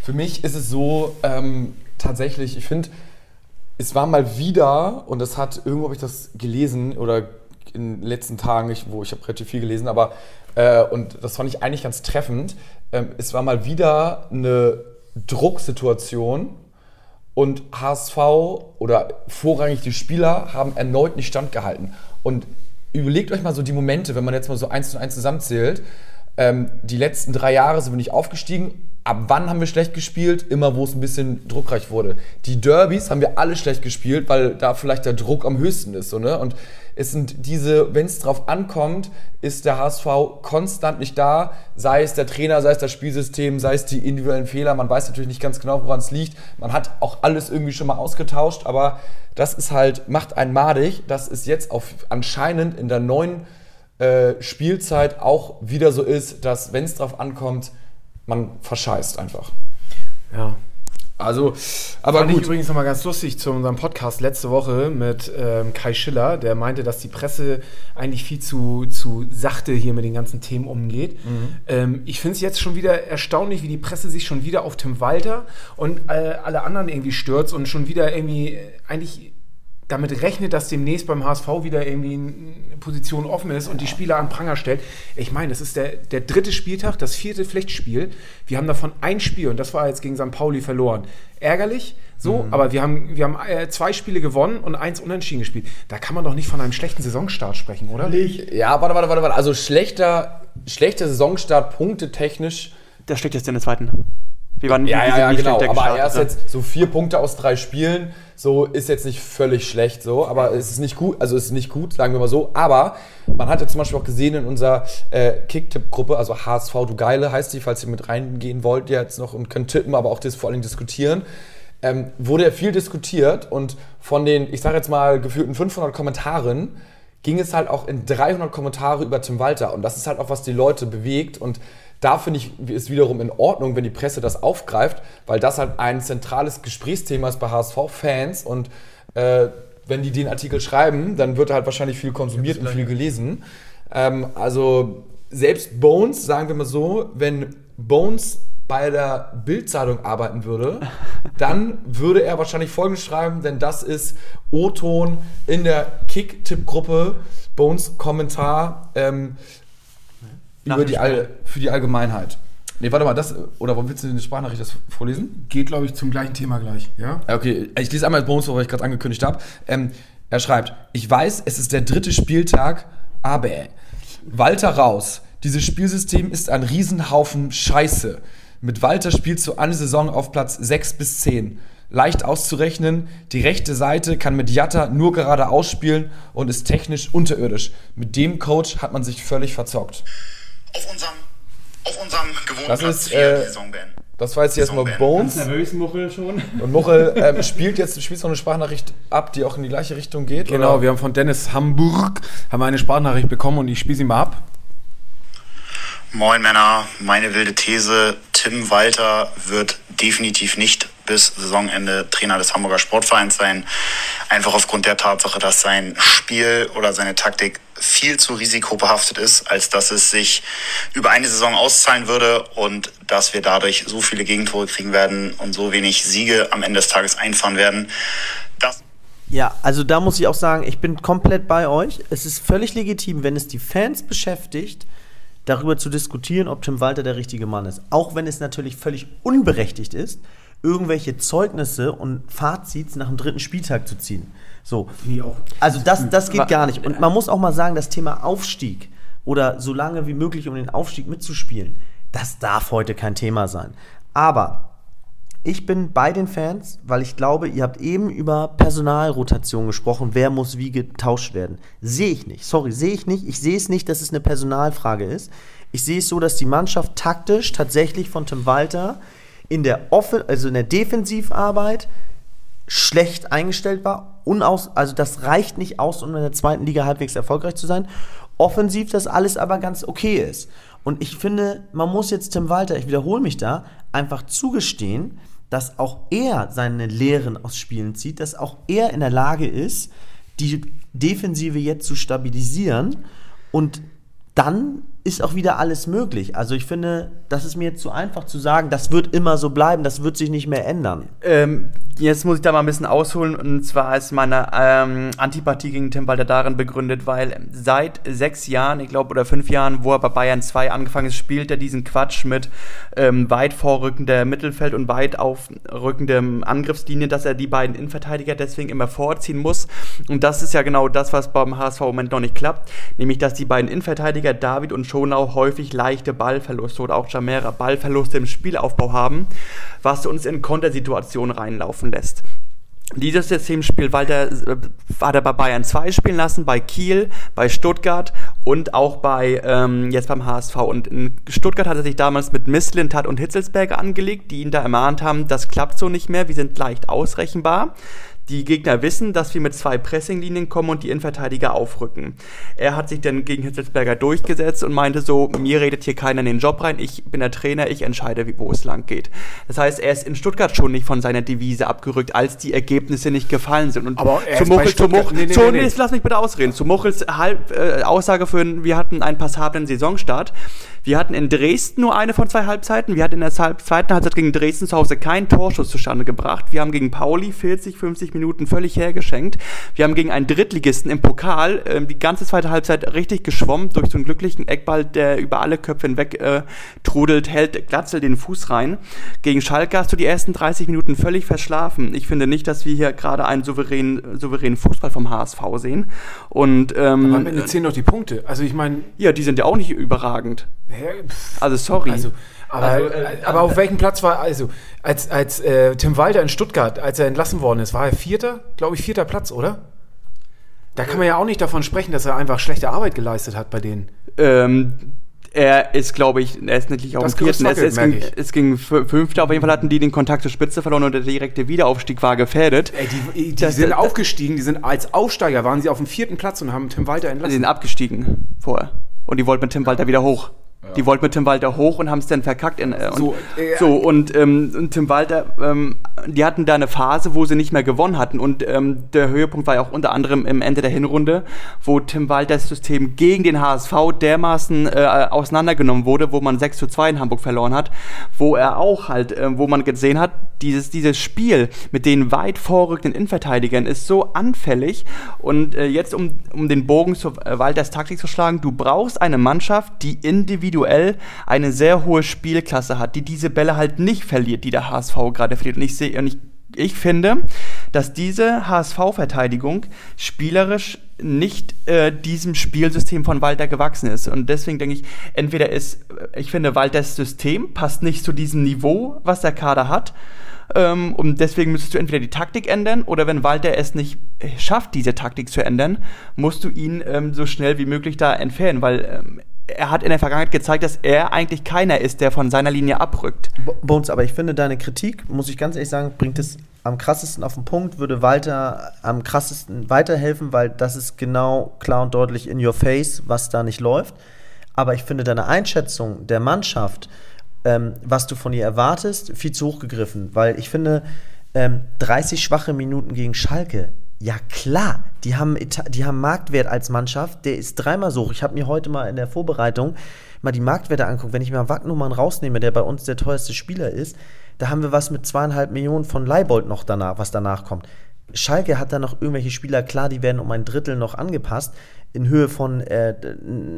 Für mich ist es so, ähm, tatsächlich, ich finde, es war mal wieder, und das hat, irgendwo habe ich das gelesen, oder in den letzten Tagen, ich, wo ich habe relativ viel gelesen, aber, äh, und das fand ich eigentlich ganz treffend, ähm, es war mal wieder eine Drucksituation und HSV oder vorrangig die Spieler haben erneut nicht standgehalten. Und überlegt euch mal so die Momente, wenn man jetzt mal so eins zu eins zusammenzählt, ähm, die letzten drei Jahre sind wir nicht aufgestiegen. Ab wann haben wir schlecht gespielt? Immer, wo es ein bisschen druckreich wurde. Die Derbys haben wir alle schlecht gespielt, weil da vielleicht der Druck am höchsten ist. So, ne? Und es sind diese, wenn es drauf ankommt, ist der HSV konstant nicht da. Sei es der Trainer, sei es das Spielsystem, sei es die individuellen Fehler. Man weiß natürlich nicht ganz genau, woran es liegt. Man hat auch alles irgendwie schon mal ausgetauscht, aber das ist halt, macht einen madig, dass es jetzt auf, anscheinend in der neuen äh, Spielzeit auch wieder so ist, dass, wenn es drauf ankommt, man verscheißt einfach. ja, Also, aber Fand ich gut. übrigens nochmal ganz lustig zu unserem Podcast letzte Woche mit ähm, Kai Schiller, der meinte, dass die Presse eigentlich viel zu, zu sachte hier mit den ganzen Themen umgeht. Ähm, ich finde es jetzt schon wieder erstaunlich, wie die Presse sich schon wieder auf Tim Walter und äh, alle anderen irgendwie stürzt und schon wieder irgendwie eigentlich damit rechnet, dass demnächst beim HSV wieder irgendwie eine Position offen ist und die Spieler an Pranger stellt. Ich meine, das ist der, der dritte Spieltag, das vierte Pflichtspiel. Wir haben davon ein Spiel und das war jetzt gegen St. Pauli verloren. Ärgerlich, so, aber wir haben, wir haben äh, zwei Spiele gewonnen und eins unentschieden gespielt. Da kann man doch nicht von einem schlechten Saisonstart sprechen, oder? Ja, warte, warte, warte, warte. Also schlechter, schlechter Saisonstart, punktetechnisch. Der steckt jetzt in der zweiten. Wir waren Ja, ja, ja, genau. Aber erst ne? jetzt so vier Punkte aus drei Spielen, so ist jetzt nicht völlig schlecht, so. Aber es ist nicht gut, also es ist nicht gut, sagen wir mal so. Aber man hat ja zum Beispiel auch gesehen in unserer äh, Kicktipp-Gruppe, also HSV Du Geile heißt die, falls ihr mit reingehen wollt jetzt noch und könnt tippen, aber auch das vor allem diskutieren. Ähm, wurde ja viel diskutiert und von den, ich sage jetzt mal, gefühlten 500 Kommentaren ging es halt auch in 300 Kommentare über Tim Walter. Und das ist halt auch, was die Leute bewegt. Und da finde ich, ist wiederum in Ordnung, wenn die Presse das aufgreift, weil das halt ein zentrales Gesprächsthema ist bei HSV-Fans. Und äh, wenn die den Artikel schreiben, dann wird er halt wahrscheinlich viel konsumiert und viel gelesen. Ähm, also selbst Bones, sagen wir mal so, wenn Bones bei der Bildzeitung arbeiten würde, [laughs] dann würde er wahrscheinlich Folgendes schreiben, denn das ist O-Ton in der Kick-Tipp-Gruppe, Bones Kommentar ähm, über die All, für die Allgemeinheit. Nee, warte mal, das, oder warum willst du eine Sprachnachricht das vorlesen? Geht, glaube ich, zum gleichen Thema gleich, ja? Okay, ich lese einmal das Bonus, was ich gerade angekündigt habe. Ähm, er schreibt, ich weiß, es ist der dritte Spieltag, aber Walter raus. Dieses Spielsystem ist ein Riesenhaufen Scheiße. Mit Walter spielst du eine Saison auf Platz 6 bis 10. Leicht auszurechnen, die rechte Seite kann mit Jatta nur gerade ausspielen und ist technisch unterirdisch. Mit dem Coach hat man sich völlig verzockt. Auf unserem, auf unserem gewohnten Das Platz ist, äh, die Saison beenden. Das war jetzt erstmal Bones. nervös, Muchel schon. Und Muchel ähm, spielt jetzt spielt noch eine Sprachnachricht ab, die auch in die gleiche Richtung geht. Genau, oder? wir haben von Dennis Hamburg haben eine Sprachnachricht bekommen und ich spiele sie mal ab. Moin Männer, meine wilde These, Tim Walter wird definitiv nicht bis Saisonende Trainer des Hamburger Sportvereins sein. Einfach aufgrund der Tatsache, dass sein Spiel oder seine Taktik viel zu risikobehaftet ist, als dass es sich über eine Saison auszahlen würde und dass wir dadurch so viele Gegentore kriegen werden und so wenig Siege am Ende des Tages einfahren werden. Das Ja, also da muss ich auch sagen, ich bin komplett bei euch. Es ist völlig legitim, wenn es die Fans beschäftigt, darüber zu diskutieren, ob Tim Walter der richtige Mann ist. Auch wenn es natürlich völlig unberechtigt ist, irgendwelche Zeugnisse und Fazits nach dem dritten Spieltag zu ziehen. So. Also das, das geht gar nicht. Und man muss auch mal sagen, das Thema Aufstieg oder so lange wie möglich um den Aufstieg mitzuspielen, das darf heute kein Thema sein. Aber ich bin bei den Fans, weil ich glaube, ihr habt eben über Personalrotation gesprochen, wer muss wie getauscht werden. Sehe ich nicht. Sorry, sehe ich nicht. Ich sehe es nicht, dass es eine Personalfrage ist. Ich sehe es so, dass die Mannschaft taktisch tatsächlich von Tim Walter in der, Off also in der Defensivarbeit schlecht eingestellt war. Unaus also das reicht nicht aus, um in der zweiten Liga halbwegs erfolgreich zu sein. Offensiv das alles aber ganz okay ist. Und ich finde, man muss jetzt Tim Walter, ich wiederhole mich da, einfach zugestehen, dass auch er seine Lehren aus Spielen zieht, dass auch er in der Lage ist, die Defensive jetzt zu stabilisieren und dann ist auch wieder alles möglich. Also ich finde, das ist mir jetzt zu einfach zu sagen, das wird immer so bleiben, das wird sich nicht mehr ändern. Ähm, jetzt muss ich da mal ein bisschen ausholen. Und zwar ist meine ähm, Antipathie gegen Tim Walter darin begründet, weil seit sechs Jahren, ich glaube, oder fünf Jahren, wo er bei Bayern 2 angefangen ist, spielt er diesen Quatsch mit ähm, weit vorrückender Mittelfeld und weit aufrückendem Angriffslinie, dass er die beiden Innenverteidiger deswegen immer vorziehen muss. Und das ist ja genau das, was beim HSV im Moment noch nicht klappt. Nämlich, dass die beiden Innenverteidiger David und Schonau häufig leichte Ballverluste oder auch Jamera Ballverluste im Spielaufbau haben, was uns in Kontersituationen reinlaufen lässt. Dieses Systemspiel Walter, hat er bei Bayern 2 spielen lassen, bei Kiel, bei Stuttgart und auch bei ähm, jetzt beim HSV. Und in Stuttgart hat er sich damals mit Misslintat und Hitzelsberger angelegt, die ihn da ermahnt haben, das klappt so nicht mehr, wir sind leicht ausrechenbar. Die Gegner wissen, dass wir mit zwei Pressinglinien kommen und die Innenverteidiger aufrücken. Er hat sich dann gegen Hitzelsberger durchgesetzt und meinte so, mir redet hier keiner in den Job rein, ich bin der Trainer, ich entscheide, wo es lang geht. Das heißt, er ist in Stuttgart schon nicht von seiner Devise abgerückt, als die Ergebnisse nicht gefallen sind. Und Aber er zu ist bei Muchel, zu Stuttgart- Muchel, nee, nee, zu, nee. nee, lass mich bitte ausreden. Zu Muchels halb, äh, Aussage für, wir hatten einen passablen Saisonstart. Wir hatten in Dresden nur eine von zwei Halbzeiten. Wir hatten in der zweiten Halbzeit gegen Dresden zu Hause keinen Torschuss zustande gebracht. Wir haben gegen Pauli 40, 50 Minuten völlig hergeschenkt. Wir haben gegen einen Drittligisten im Pokal ähm, die ganze zweite Halbzeit richtig geschwommen durch so einen glücklichen Eckball, der über alle Köpfe hinweg äh, trudelt, hält Glatzel den Fuß rein. Gegen Schalke hast du die ersten 30 Minuten völlig verschlafen. Ich finde nicht, dass wir hier gerade einen souveränen, souveränen Fußball vom HSV sehen. Und ähm, Aber am Ende zählen doch die Punkte. Also ich meine, ja, die sind ja auch nicht überragend. Also sorry. also, aber, Also, äh, aber auf welchem Platz war, also als, als äh, Tim Walter in Stuttgart, als er entlassen worden ist, war er Vierter? Glaube ich, vierter Platz, oder? Da kann man ja auch nicht davon sprechen, dass er einfach schlechte Arbeit geleistet hat bei denen. ähm, er ist, glaube ich, er ist nicht auf Das dem vierten. Es, es, ging, es ging fü- fünfter. Auf jeden Fall hatten die den Kontakt zur Spitze verloren und der direkte Wiederaufstieg war gefährdet. Ey, die die Das- sind das- aufgestiegen, die sind als Aufsteiger, waren sie auf dem vierten Platz und haben Tim Walter Sie entlassen. sind abgestiegen vorher. Und die wollten mit Tim Walter wieder hoch. Die wollten mit Tim Walter hoch und haben es dann verkackt. In, äh, und, So, äh, so, und, ähm, und Tim Walter, ähm, die hatten da eine Phase, wo sie nicht mehr gewonnen hatten. Und ähm, der Höhepunkt war ja auch unter anderem im Ende der Hinrunde, wo Tim Walters System gegen den HSV dermaßen äh, auseinandergenommen wurde, wo man 6 zu 2 in Hamburg verloren hat, wo er auch halt, äh, wo man gesehen hat, dieses, dieses Spiel mit den weit vorrückenden Innenverteidigern ist so anfällig. Und äh, jetzt, um, um den Bogen zu äh, Walters Taktik zu schlagen, du brauchst eine Mannschaft, die individuell eine sehr hohe Spielklasse hat, die diese Bälle halt nicht verliert, die der HSV gerade verliert. Und ich sehe, und ich, ich finde, dass diese HSV-Verteidigung spielerisch nicht äh, diesem Spielsystem von Walter gewachsen ist. Und deswegen denke ich, entweder ist, ich finde, Walters System passt nicht zu diesem Niveau, was der Kader hat. Ähm, und deswegen müsstest du entweder die Taktik ändern oder wenn Walter es nicht schafft, diese Taktik zu ändern, musst du ihn ähm, so schnell wie möglich da entfernen, weil ähm, er hat in der Vergangenheit gezeigt, dass er eigentlich keiner ist, der von seiner Linie abrückt. Bo- Bones, aber ich finde deine Kritik, muss ich ganz ehrlich sagen, bringt es am krassesten auf den Punkt, würde Walter am krassesten weiterhelfen, weil das ist genau klar und deutlich in your face, was da nicht läuft. Aber ich finde deine Einschätzung der Mannschaft, ähm, was du von ihr erwartest, viel zu hoch gegriffen, weil ich finde, ähm, 30 schwache Minuten gegen Schalke, ja klar, die haben, die haben Marktwert als Mannschaft, der ist dreimal so hoch. Ich habe mir heute mal in der Vorbereitung mal die Marktwerte anguckt. Wenn ich mir Wagnumann rausnehme, der bei uns der teuerste Spieler ist, da haben wir was mit zweieinhalb Millionen von Leibold noch danach, was danach kommt. Schalke hat da noch irgendwelche Spieler, klar, die werden um ein Drittel noch angepasst, in Höhe von äh,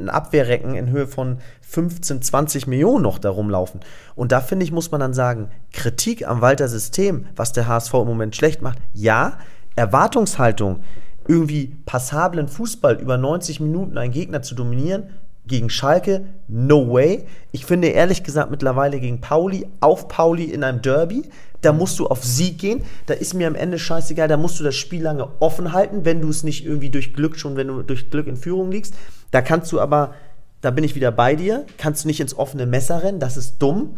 Abwehrrecken, in Höhe von 15, 20 Millionen noch da rumlaufen. Und da finde ich, muss man dann sagen, Kritik am Walter System, was der HSV im Moment schlecht macht, ja, Erwartungshaltung, irgendwie passablen Fußball über 90 Minuten einen Gegner zu dominieren, gegen Schalke, no way. Ich finde ehrlich gesagt mittlerweile gegen Pauli, auf Pauli in einem Derby, da musst du auf Sieg gehen. Da ist mir am Ende scheißegal, da musst du das Spiel lange offen halten, wenn du es nicht irgendwie durch Glück schon, wenn du durch Glück in Führung liegst. Da kannst du aber, da bin ich wieder bei dir, kannst du nicht ins offene Messer rennen, das ist dumm.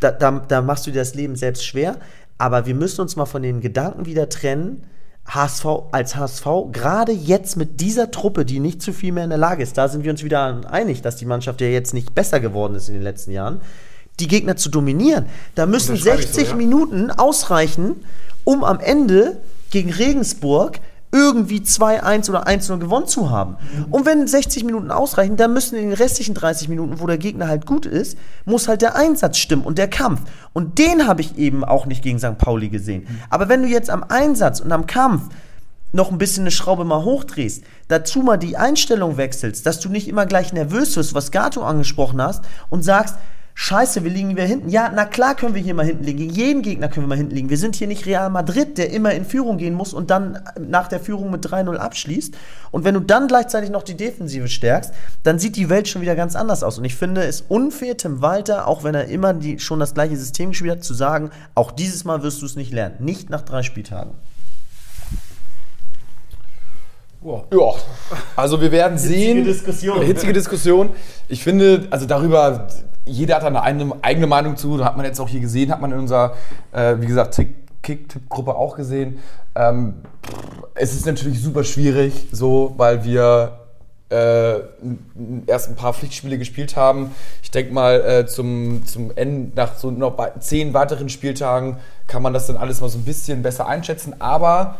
Da, da, da machst du dir das Leben selbst schwer. Aber wir müssen uns mal von den Gedanken wieder trennen. HSV als HSV, gerade jetzt mit dieser Truppe, die nicht zu viel mehr in der Lage ist, da sind wir uns wieder einig, dass die Mannschaft ja jetzt nicht besser geworden ist in den letzten Jahren, die Gegner zu dominieren. Da müssen Unterschreibe ich 60 so, ja. Minuten ausreichen, um am Ende gegen Regensburg irgendwie 2-1 oder 1-0 gewonnen zu haben. Und wenn 60 Minuten ausreichen, dann müssen in den restlichen 30 Minuten, wo der Gegner halt gut ist, muss halt der Einsatz stimmen und der Kampf. Und den habe ich eben auch nicht gegen St. Pauli gesehen. Aber wenn du jetzt am Einsatz und am Kampf noch ein bisschen eine Schraube mal hochdrehst, dazu mal die Einstellung wechselst, dass du nicht immer gleich nervös wirst, was Gato angesprochen hast, und sagst, Scheiße, wir liegen wieder hinten. Ja, na klar können wir hier mal hinten liegen. Gegen jeden Gegner können wir mal hinten liegen. Wir sind hier nicht Real Madrid, der immer in Führung gehen muss und dann nach der Führung mit 3-0 abschließt. Und wenn du dann gleichzeitig noch die Defensive stärkst, dann sieht die Welt schon wieder ganz anders aus. Und ich finde es unfair, Tim Walter, auch wenn er immer die, schon das gleiche System gespielt hat, zu sagen, auch dieses Mal wirst du es nicht lernen. Nicht nach drei Spieltagen. Ja, also wir werden sehen. Diskussion. Hitzige Diskussion. Ich finde, also darüber, jeder hat da eine eigene, Meinung zu. Hat man jetzt auch hier gesehen, hat man in unserer, äh, wie gesagt, Kick-Tipp-Gruppe auch gesehen. Ähm, es ist natürlich super schwierig, so, weil wir äh, erst ein paar Pflichtspiele gespielt haben. Ich denke mal, äh, zum, zum Ende, nach so noch zehn weiteren Spieltagen kann man das dann alles mal so ein bisschen besser einschätzen. Aber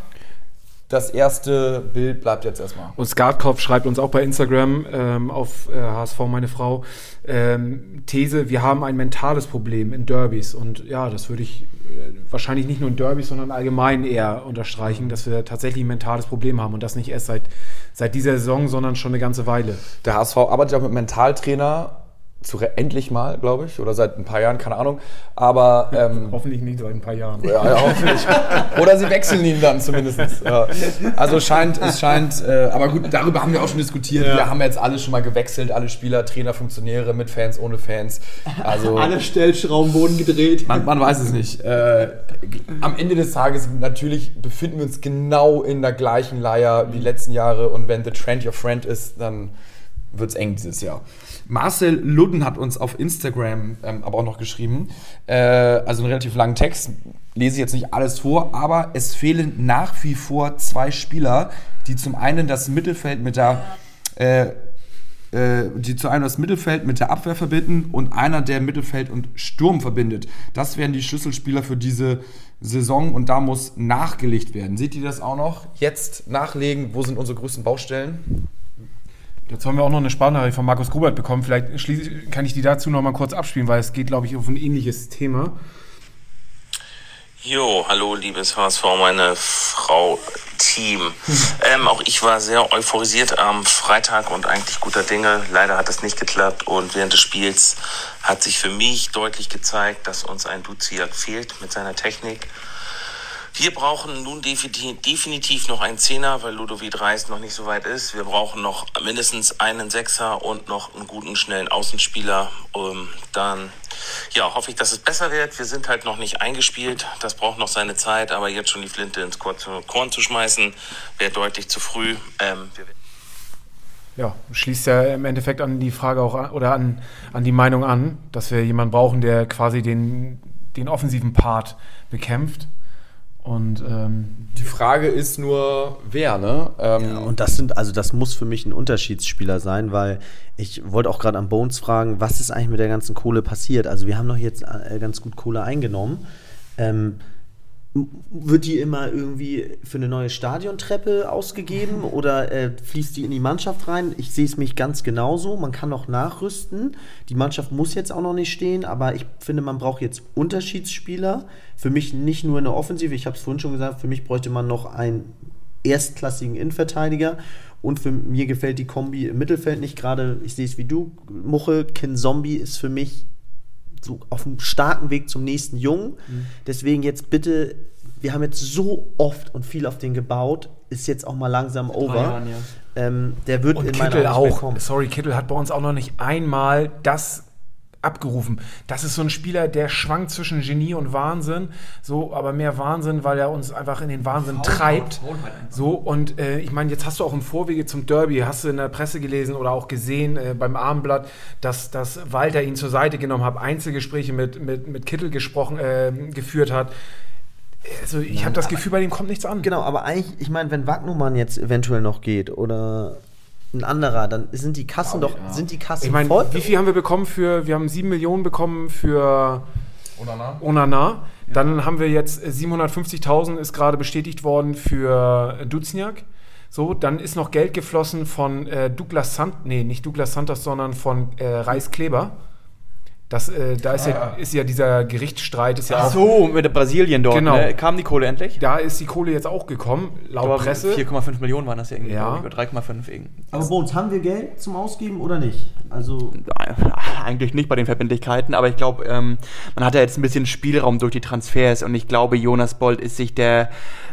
das erste Bild bleibt jetzt erstmal. Und Skatkopf schreibt uns auch bei Instagram ähm, auf äh, HSV meine Frau ähm, These, wir haben ein mentales Problem in Derbys und ja, das würde ich äh, wahrscheinlich nicht nur in Derbys, sondern allgemein eher unterstreichen, dass wir tatsächlich ein mentales Problem haben und das nicht erst seit, seit dieser Saison, sondern schon eine ganze Weile. Der HSV arbeitet ja mit Mentaltrainer, zu, endlich mal, glaube ich, oder seit ein paar Jahren, keine Ahnung. Aber ähm, [laughs] Hoffentlich nicht seit ein paar Jahren. ja, ja, hoffentlich. Oder sie wechseln ihn dann zumindest. Ja. Also scheint, es scheint, äh, aber gut, darüber haben wir auch schon diskutiert. Wir haben jetzt alle schon mal gewechselt, alle Spieler, Trainer, Funktionäre, mit Fans, ohne Fans. Also [laughs] Alle Stellschrauben wurden gedreht. man, man weiß es nicht. Äh, am Ende des Tages, natürlich befinden wir uns genau in der gleichen Leier wie letzten Jahre und wenn The Trend Your Friend ist, dann wird es eng dieses Jahr. Marcel Ludden hat uns auf Instagram ähm, aber auch noch geschrieben, äh, also einen relativ langen Text, lese ich jetzt nicht alles vor, aber es fehlen nach wie vor zwei Spieler, die zum einen das Mittelfeld mit der äh, äh, die zu einem das Mittelfeld mit der Abwehr verbinden und einer, der Mittelfeld und Sturm verbindet. Das wären die Schlüsselspieler für diese Saison und da muss nachgelegt werden. Seht ihr das auch noch? Jetzt nachlegen, wo sind unsere größten Baustellen? Dazu haben wir auch noch eine Sprachnachricht von Markus Grubert bekommen. Vielleicht kann ich die dazu noch mal kurz abspielen, weil es geht, glaube ich, auf ein ähnliches Thema. Jo, hallo, liebes HSV, meine Frau Team. [laughs] Ähm, auch ich war sehr euphorisiert am Freitag und eigentlich guter Dinge. Leider hat es nicht geklappt und während des Spiels hat sich für mich deutlich gezeigt, dass uns ein Duziak fehlt mit seiner Technik. Wir brauchen nun definitiv, noch einen Zehner, weil Ludovic Reis noch nicht so weit ist. Wir brauchen noch mindestens einen Sechser und noch einen guten, schnellen Außenspieler. Ähm, dann ja, hoffe ich, dass es besser wird. Wir sind halt noch nicht eingespielt. Das braucht noch seine Zeit, aber jetzt schon die Flinte ins Korn zu, schmeißen, wäre deutlich zu früh. Ähm, Ja, schließt ja im Endeffekt an die Frage auch an, oder an, an die Meinung an, dass wir jemanden brauchen, der quasi den, den offensiven Part bekämpft. Und ähm, Die Frage ist nur, wer, ne? Ähm, Und das sind, also das muss für mich ein Unterschiedsspieler sein, weil ich wollte auch gerade an Bones fragen, was ist eigentlich mit der ganzen Kohle passiert? Also wir haben doch jetzt äh, ganz gut Kohle eingenommen. Ähm, wird die immer irgendwie für eine neue Stadiontreppe ausgegeben [laughs] oder äh, fließt die in die Mannschaft rein? Ich sehe es mich ganz genauso. Man kann noch nachrüsten. Die Mannschaft muss jetzt auch noch nicht stehen, aber ich finde, man braucht jetzt Unterschiedsspieler. Für mich nicht nur in der Offensive, ich habe es vorhin schon gesagt, für mich bräuchte man noch einen erstklassigen Innenverteidiger. Und für mir gefällt die Kombi im Mittelfeld nicht gerade, ich sehe es wie du, Muche, Kin Zombie ist für mich so auf einem starken Weg zum nächsten Jungen. Deswegen jetzt bitte, wir haben jetzt so oft und viel auf den gebaut, ist jetzt auch mal langsam over. Jahren, ja. ähm, der wird Und in Kittel auch. kommen. Sorry, Kittel hat bei uns auch noch nicht einmal das abgerufen. Das ist so ein Spieler, der schwankt zwischen Genie und Wahnsinn. So, aber mehr Wahnsinn, weil er uns einfach in den Wahnsinn treibt. So, und äh, ich meine, jetzt hast du auch im Vorwege zum Derby, hast du in der Presse gelesen oder auch gesehen äh, beim Abendblatt, dass, dass Walter ihn zur Seite genommen hat, Einzelgespräche mit, mit, mit Kittel gesprochen, äh, geführt hat Also ich habe das Gefühl, bei dem kommt nichts an. Genau, aber eigentlich, ich meine, wenn Wagnumann jetzt eventuell noch geht oder ein anderer, dann sind die Kassen doch, sind die Kassen Ich meine, voll. wie viel haben wir bekommen für, wir haben 7 Millionen bekommen für Onana? Onana. Dann haben wir jetzt äh, 750.000 ist gerade bestätigt worden für äh, Dutzniak. So, dann ist noch Geld geflossen von äh, Douglas Sant, nee, nicht Douglas Santos, sondern von äh, Reis Kleber. Das, äh, da ist, ja, ist ja dieser Gerichtsstreit, ist ja Ach auch, so, mit der Brasilien dort. Genau. Ne? Kam die Kohle endlich? da ist die Kohle jetzt auch gekommen, laut Aber Presse. 4,5 Millionen waren das ja irgendwie. Ja. glaub ich, Oder 3,5 irgendwie. aber Bones, haben wir Geld zum Ausgeben oder nicht? Also, Eigentlich nicht bei den Verbindlichkeiten, aber ich glaube, ähm, man hat ja jetzt ein bisschen Spielraum durch die Transfers und ich glaube, Jonas Bold ist sich der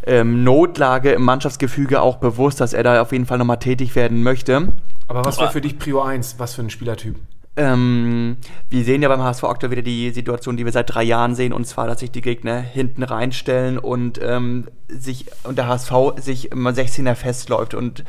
ähm, Notlage im Mannschaftsgefüge auch bewusst, dass er da auf jeden Fall nochmal tätig werden möchte. Aber was wäre für dich Prio 1? Was für ein Spielertyp? Ähm, wir sehen ja beim HSV aktuell wieder die Situation, die wir seit drei Jahren sehen, und zwar, dass sich die Gegner hinten reinstellen und ähm, sich und der HSV sich immer 16er festläuft. Und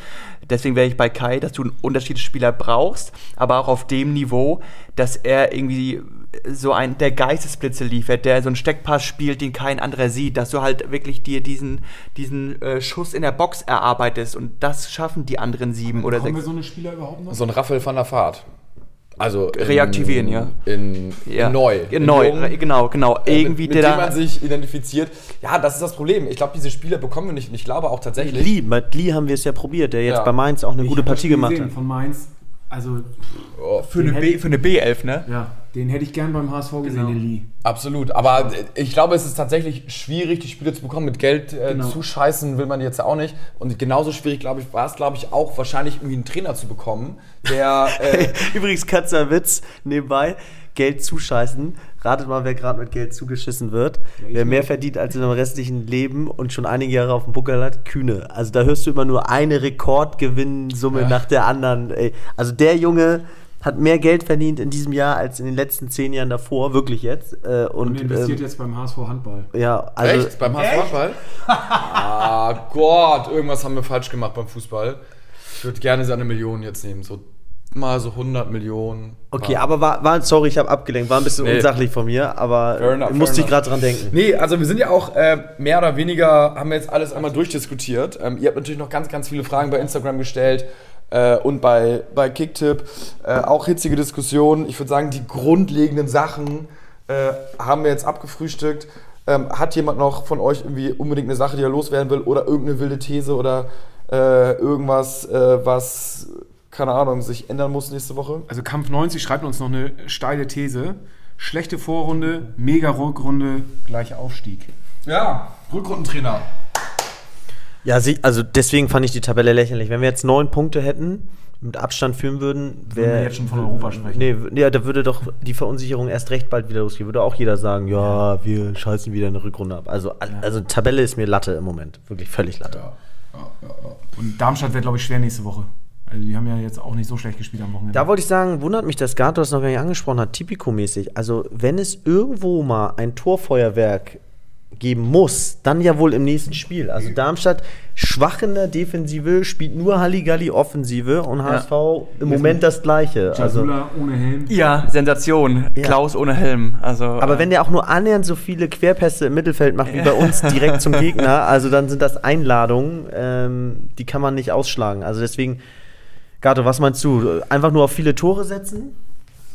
deswegen wäre ich bei Kai, dass du einen Unterschiedsspieler brauchst, aber auch auf dem Niveau, dass er irgendwie so ein der Geistesblitze liefert, der so einen Steckpass spielt, den kein anderer sieht, dass du halt wirklich dir diesen, diesen äh, Schuss in der Box erarbeitest und das schaffen die anderen sieben oder Kommen wir sechs. so eine Spieler überhaupt noch? So ein Raphael van der Vaart. Also in- Reaktivieren, ja. In, Ja. neu. In neu, jung, genau, genau. äh, Irgendwie mit, mit der dem man sich identifiziert. Ja, das ist das Problem. Ich glaube, diese Spieler bekommen wir nicht. Und ich glaube auch tatsächlich. Lee, mit Lee haben wir es ja probiert, der jetzt Ja. bei Mainz auch eine Ich gute Partie gemacht gesehen hat. Von Mainz. Also, Oh, Für eine, B, für eine B11, ne? ja, den hätte ich gern beim HSV gesehen, den Lee. Absolut, aber ich glaube, es ist tatsächlich schwierig, die Spiele zu bekommen. Mit Geld äh, Genau. zuscheißen will man jetzt auch nicht. Und genauso schwierig, glaube ich, war es, glaube ich, auch wahrscheinlich irgendwie einen Trainer zu bekommen, der äh, [laughs] Übrigens, Katzer Witz nebenbei, Geld zuscheißen. Ratet mal, wer gerade mit Geld zugeschissen wird. wer mehr verdient als in seinem restlichen Leben und schon einige Jahre auf dem Buckel hat, Kühne. Also da hörst du immer nur eine Rekordgewinnsumme nach der anderen. Ey. Also der Junge hat mehr Geld verdient in diesem Jahr als in den letzten zehn Jahren davor, wirklich jetzt. Äh, Und und investiert ähm, jetzt beim HSV Handball. ja, also Echt? Beim HSV-Ball? ah Gott, irgendwas haben wir falsch gemacht beim Fußball. Ich würde gerne seine Millionen jetzt nehmen. So mal so 100 Millionen. Okay, aber war, war sorry, ich habe abgelenkt, war ein bisschen Nee. unsachlich von mir, aber Fair enough, musste ich gerade dran denken. Nee, also wir sind ja auch äh, mehr oder weniger, haben wir jetzt alles einmal durchdiskutiert. Ähm, ihr habt natürlich noch ganz, ganz viele Fragen bei Instagram gestellt äh, und bei, bei Kicktip. Äh, auch hitzige Diskussionen. Ich würde sagen, die grundlegenden Sachen äh, haben wir jetzt abgefrühstückt. Ähm, hat jemand noch von euch irgendwie unbedingt eine Sache, die er loswerden will oder irgendeine wilde These oder äh, irgendwas, äh, was, keine Ahnung, sich ändern muss nächste Woche? Also Kampf 90 schreibt uns noch eine steile These. Schlechte Vorrunde, mega Rückrunde, gleich Aufstieg. Ja, Rückrundentrainer. Ja, sie, also deswegen fand ich die Tabelle lächerlich. Wenn wir jetzt neun Punkte hätten, mit Abstand führen würden, wäre. wir jetzt schon von Europa sprechen. Nee, nee, da würde doch die Verunsicherung erst recht bald wieder losgehen. Würde auch jeder sagen, ja, wir scheißen wieder eine Rückrunde ab. Also, also Tabelle ist mir Latte im Moment. Wirklich völlig Latte. Und Darmstadt wird, glaube ich, schwer nächste Woche. Also die haben ja jetzt auch nicht so schlecht gespielt am Wochenende. Da wollte ich sagen, wundert mich, dass Gato das noch gar nicht angesprochen hat, Tipico-mäßig. Also, wenn es irgendwo mal ein Torfeuerwerk geben muss, dann ja wohl im nächsten Spiel. Also Darmstadt schwach in der Defensive, spielt nur Halligalli Offensive und HSV im Moment das Gleiche. Also, Jasula ohne Helm. Ja, Sensation. Ja. Klaus ohne Helm. Also, aber äh, wenn der auch nur annähernd so viele Querpässe im Mittelfeld macht wie bei [laughs] uns direkt zum Gegner, also dann sind das Einladungen, ähm, die kann man nicht ausschlagen. Also deswegen, Gato, was meinst du? Einfach nur auf viele Tore setzen?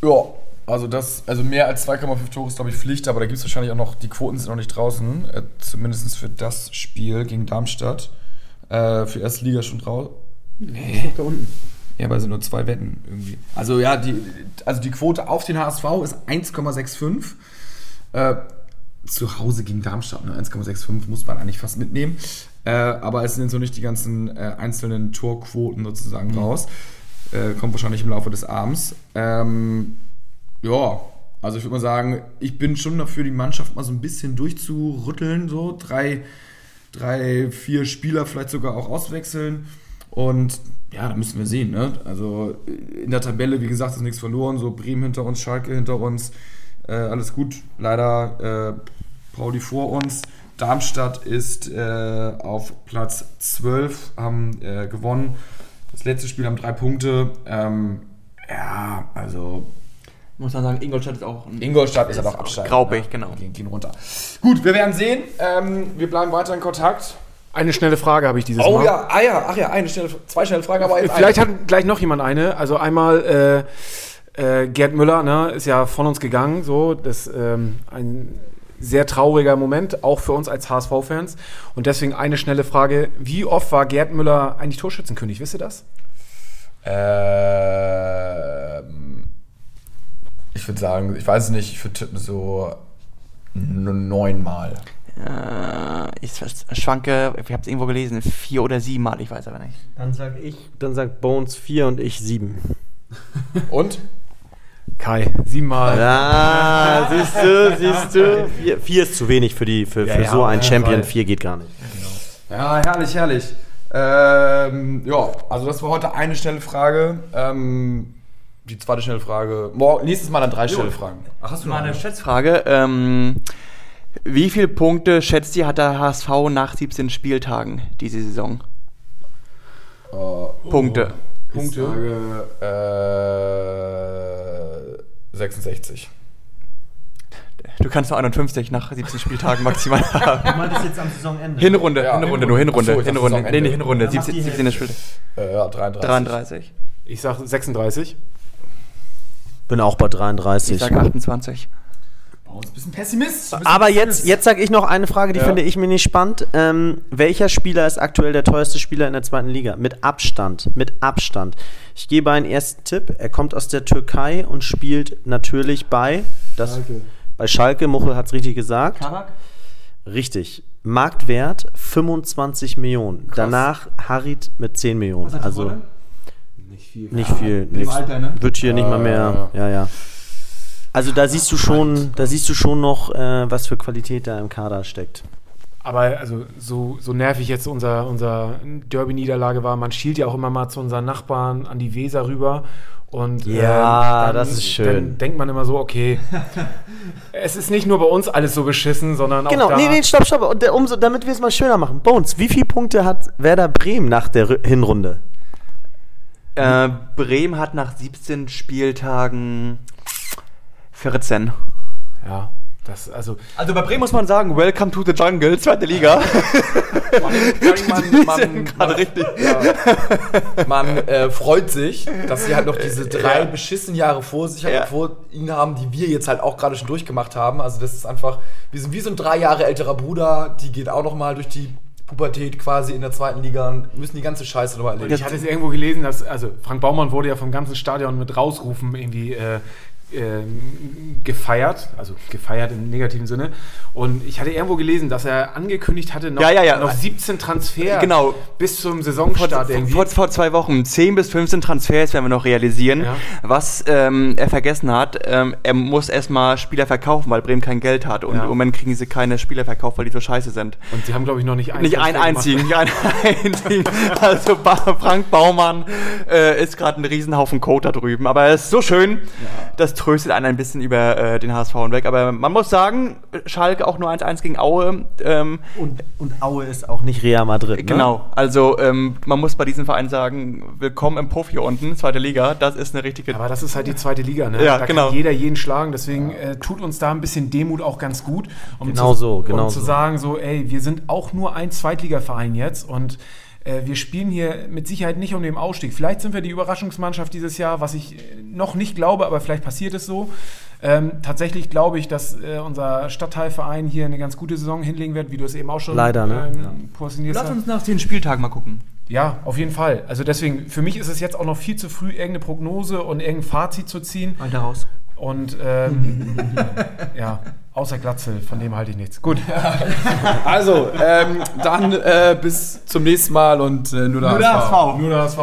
Ja, also das, also mehr als 2,5 Tore ist, glaube ich, Pflicht, aber da gibt es wahrscheinlich auch noch, die Quoten sind noch nicht draußen, äh, zumindest für das Spiel gegen Darmstadt. Äh, für erste Liga schon draußen. Nee. Da unten. Ja, aber es sind nur zwei Wetten irgendwie. Also ja, die, also die Quote auf den HSV ist 1,65. Äh, zu Hause gegen Darmstadt, ne? 1,65 muss man eigentlich fast mitnehmen. Äh, aber es sind so nicht die ganzen äh, einzelnen Torquoten sozusagen raus. Äh, kommt wahrscheinlich im Laufe des Abends. Ähm, ja, also ich würde mal sagen, ich bin schon dafür, die Mannschaft mal so ein bisschen durchzurütteln. So drei, drei, vier Spieler vielleicht sogar auch auswechseln. Und ja, da müssen wir sehen. Ne? Also in der Tabelle, wie gesagt, ist nichts verloren. So Bremen hinter uns, Schalke hinter uns. Äh, alles gut. Leider äh, Pauli vor uns. Darmstadt ist äh, auf Platz 12, haben äh, gewonnen. Das letzte Spiel haben drei Punkte. Ähm, ja, also Muss man sagen, Ingolstadt ist auch ein Ingolstadt ist ja doch absteigen. Graubig, ne? genau. Gehen, gehen runter. Gut, wir werden sehen. Ähm, wir bleiben weiter in Kontakt. Eine schnelle Frage habe ich dieses Oh Mal. ja, ah ja, ach ja, eine schnelle, zwei schnelle Fragen, aber Vielleicht eine. hat gleich noch jemand eine. Also einmal äh, äh, Gerd Müller, ne, ist ja von uns gegangen. So, das ähm, ein sehr trauriger Moment, auch für uns als HSV-Fans. Und deswegen eine schnelle Frage: Wie oft war Gerd Müller eigentlich Torschützenkönig? Wisst ihr das? Ähm, ich würde sagen, ich weiß es nicht, ich würde tippen so neunmal. Äh, ich schwanke, ich habe es irgendwo gelesen, vier oder sieben Mal, ich weiß aber nicht. Dann sag ich, dann sagt Bones 4 und ich 7. Und? Kai, siebenmal. Ja, siehst du, siehst du. 4 ist zu wenig für, die, für, für ja, so einen Champion. 4 geht gar nicht. Ja, herrlich, herrlich. Ähm, ja, also das war heute eine schnelle Frage. Ähm, die zweite schnelle Frage. Morgen, nächstes Mal dann drei schnelle Fragen. Ach, hast du noch Mal eine? Schätzfrage. Ähm, wie viele Punkte schätzt ihr, hat der HSV nach 17 Spieltagen diese Saison? Punkte. Ich sage äh, 66. Du kannst nur 51 nach 17 Spieltagen maximal haben. Du meintest jetzt am Saisonende. Hinrunde, Ja, Hinrunde, nur Hinrunde. So, Hinrunde. Nee, nee, Hinrunde. Dann mach 17, die 17. Spieltag. Äh, ja, 33. 33. Ich sage 36. Bin auch bei 33. Ich sag 28. Oh, ein bisschen Pessimist. Aber jetzt, jetzt sage ich noch eine Frage, die Ja. finde ich mir nicht spannend. Ähm, welcher Spieler ist aktuell der teuerste Spieler in der zweiten Liga? Mit Abstand. Mit Abstand. Ich gebe einen ersten Tipp. Er kommt aus der Türkei und spielt natürlich bei, das, bei Schalke. Muchel hat es richtig gesagt. Kabak? Richtig. Marktwert 25 Millionen. Danach Harit mit 10 Millionen. Also Nicht viel. nicht viel. Nix. Alter, ne? Wird hier nicht mal mehr. Ja, ja. Also da siehst du schon, da siehst du schon noch, äh, was für Qualität da im Kader steckt. Aber also so, so nervig jetzt unser, unser Derby-Niederlage war, man schielt ja auch immer mal zu unseren Nachbarn an die Weser rüber. Und Ja, dann- das ist schön. Dann denkt man immer so, okay, [laughs] es ist nicht nur bei uns alles so beschissen, sondern auch Genau, da. nee, nee, stopp, stopp. Und der, umso, damit wir es mal schöner machen. Bones, wie viele Punkte hat Werder Bremen nach der Rü- Hinrunde? Äh, Bremen hat nach 17 Spieltagen 14. Ja, das, also, Also bei Bremen muss man sagen, welcome to the jungle, zweite Liga. [laughs] man. Ja. Äh, freut sich, dass sie halt noch diese drei beschissenen Jahre vor sich haben, Ja. vor ihnen haben, die wir jetzt halt auch gerade schon durchgemacht haben. Also das ist einfach, wir sind wie so ein drei Jahre älterer Bruder, die geht auch noch mal durch die Pubertät quasi in der zweiten Liga und müssen die ganze Scheiße nochmal erleben. ich hatte es irgendwo gelesen, dass, also Frank Baumann wurde ja vom ganzen Stadion mit Rausrufen irgendwie äh, ähm, gefeiert, also gefeiert im negativen Sinne. Und ich hatte irgendwo gelesen, dass er angekündigt hatte, noch, Ja, ja, ja. noch 17 Transfer Genau. bis zum Vor, Saisonstart irgendwie. vor, vor zwei Wochen 10 bis 15 Transfers werden wir noch realisieren. Was ähm, er vergessen hat, ähm, er muss erstmal Spieler verkaufen, weil Bremen kein Geld hat. Und im Moment kriegen sie keine Spieler verkauft, weil die so scheiße sind. Und sie haben, glaube ich, noch nicht einen Nicht einen einzigen, nicht einen [laughs] einzigen. Also Frank Baumann äh, ist gerade ein Riesenhaufen Code da drüben. Aber er ist so schön, das tröstet einen ein bisschen über äh, den HSV hinweg. Aber man muss sagen, Schalke auch nur 1-1 gegen Aue. Ähm, Und, und Aue ist auch nicht Real Madrid. Ne? Genau, also ähm, man muss bei diesem Verein sagen, willkommen im Puff hier unten, zweite Liga, das ist eine richtige... Aber das ist halt die zweite Liga, ne? Ja, da genau. kann jeder jeden schlagen, deswegen äh, tut uns da ein bisschen Demut auch ganz gut. Um Genau zu, so, genau um zu so. sagen, so, ey, wir sind auch nur ein Zweitligaverein jetzt und wir spielen hier mit Sicherheit nicht um den Ausstieg. Vielleicht sind wir die Überraschungsmannschaft dieses Jahr, was ich äh, noch nicht glaube, aber vielleicht passiert es so. Ähm, tatsächlich glaube ich, dass äh, unser Stadtteilverein hier eine ganz gute Saison hinlegen wird, wie du es eben auch schon Leider, ne? ähm, postulierst Lass uns nach 10 Spieltagen mal gucken. Ja, auf jeden Fall. Also deswegen, für mich ist es jetzt auch noch viel zu früh, irgendeine Prognose und irgendein Fazit zu ziehen. Weiter raus. Und ähm, [laughs] ja, außer Glatzel, von dem halte ich nichts. Gut. Also, ähm, dann äh, bis zum nächsten Mal und äh, nur der Nur der HSV. Nur der HSV.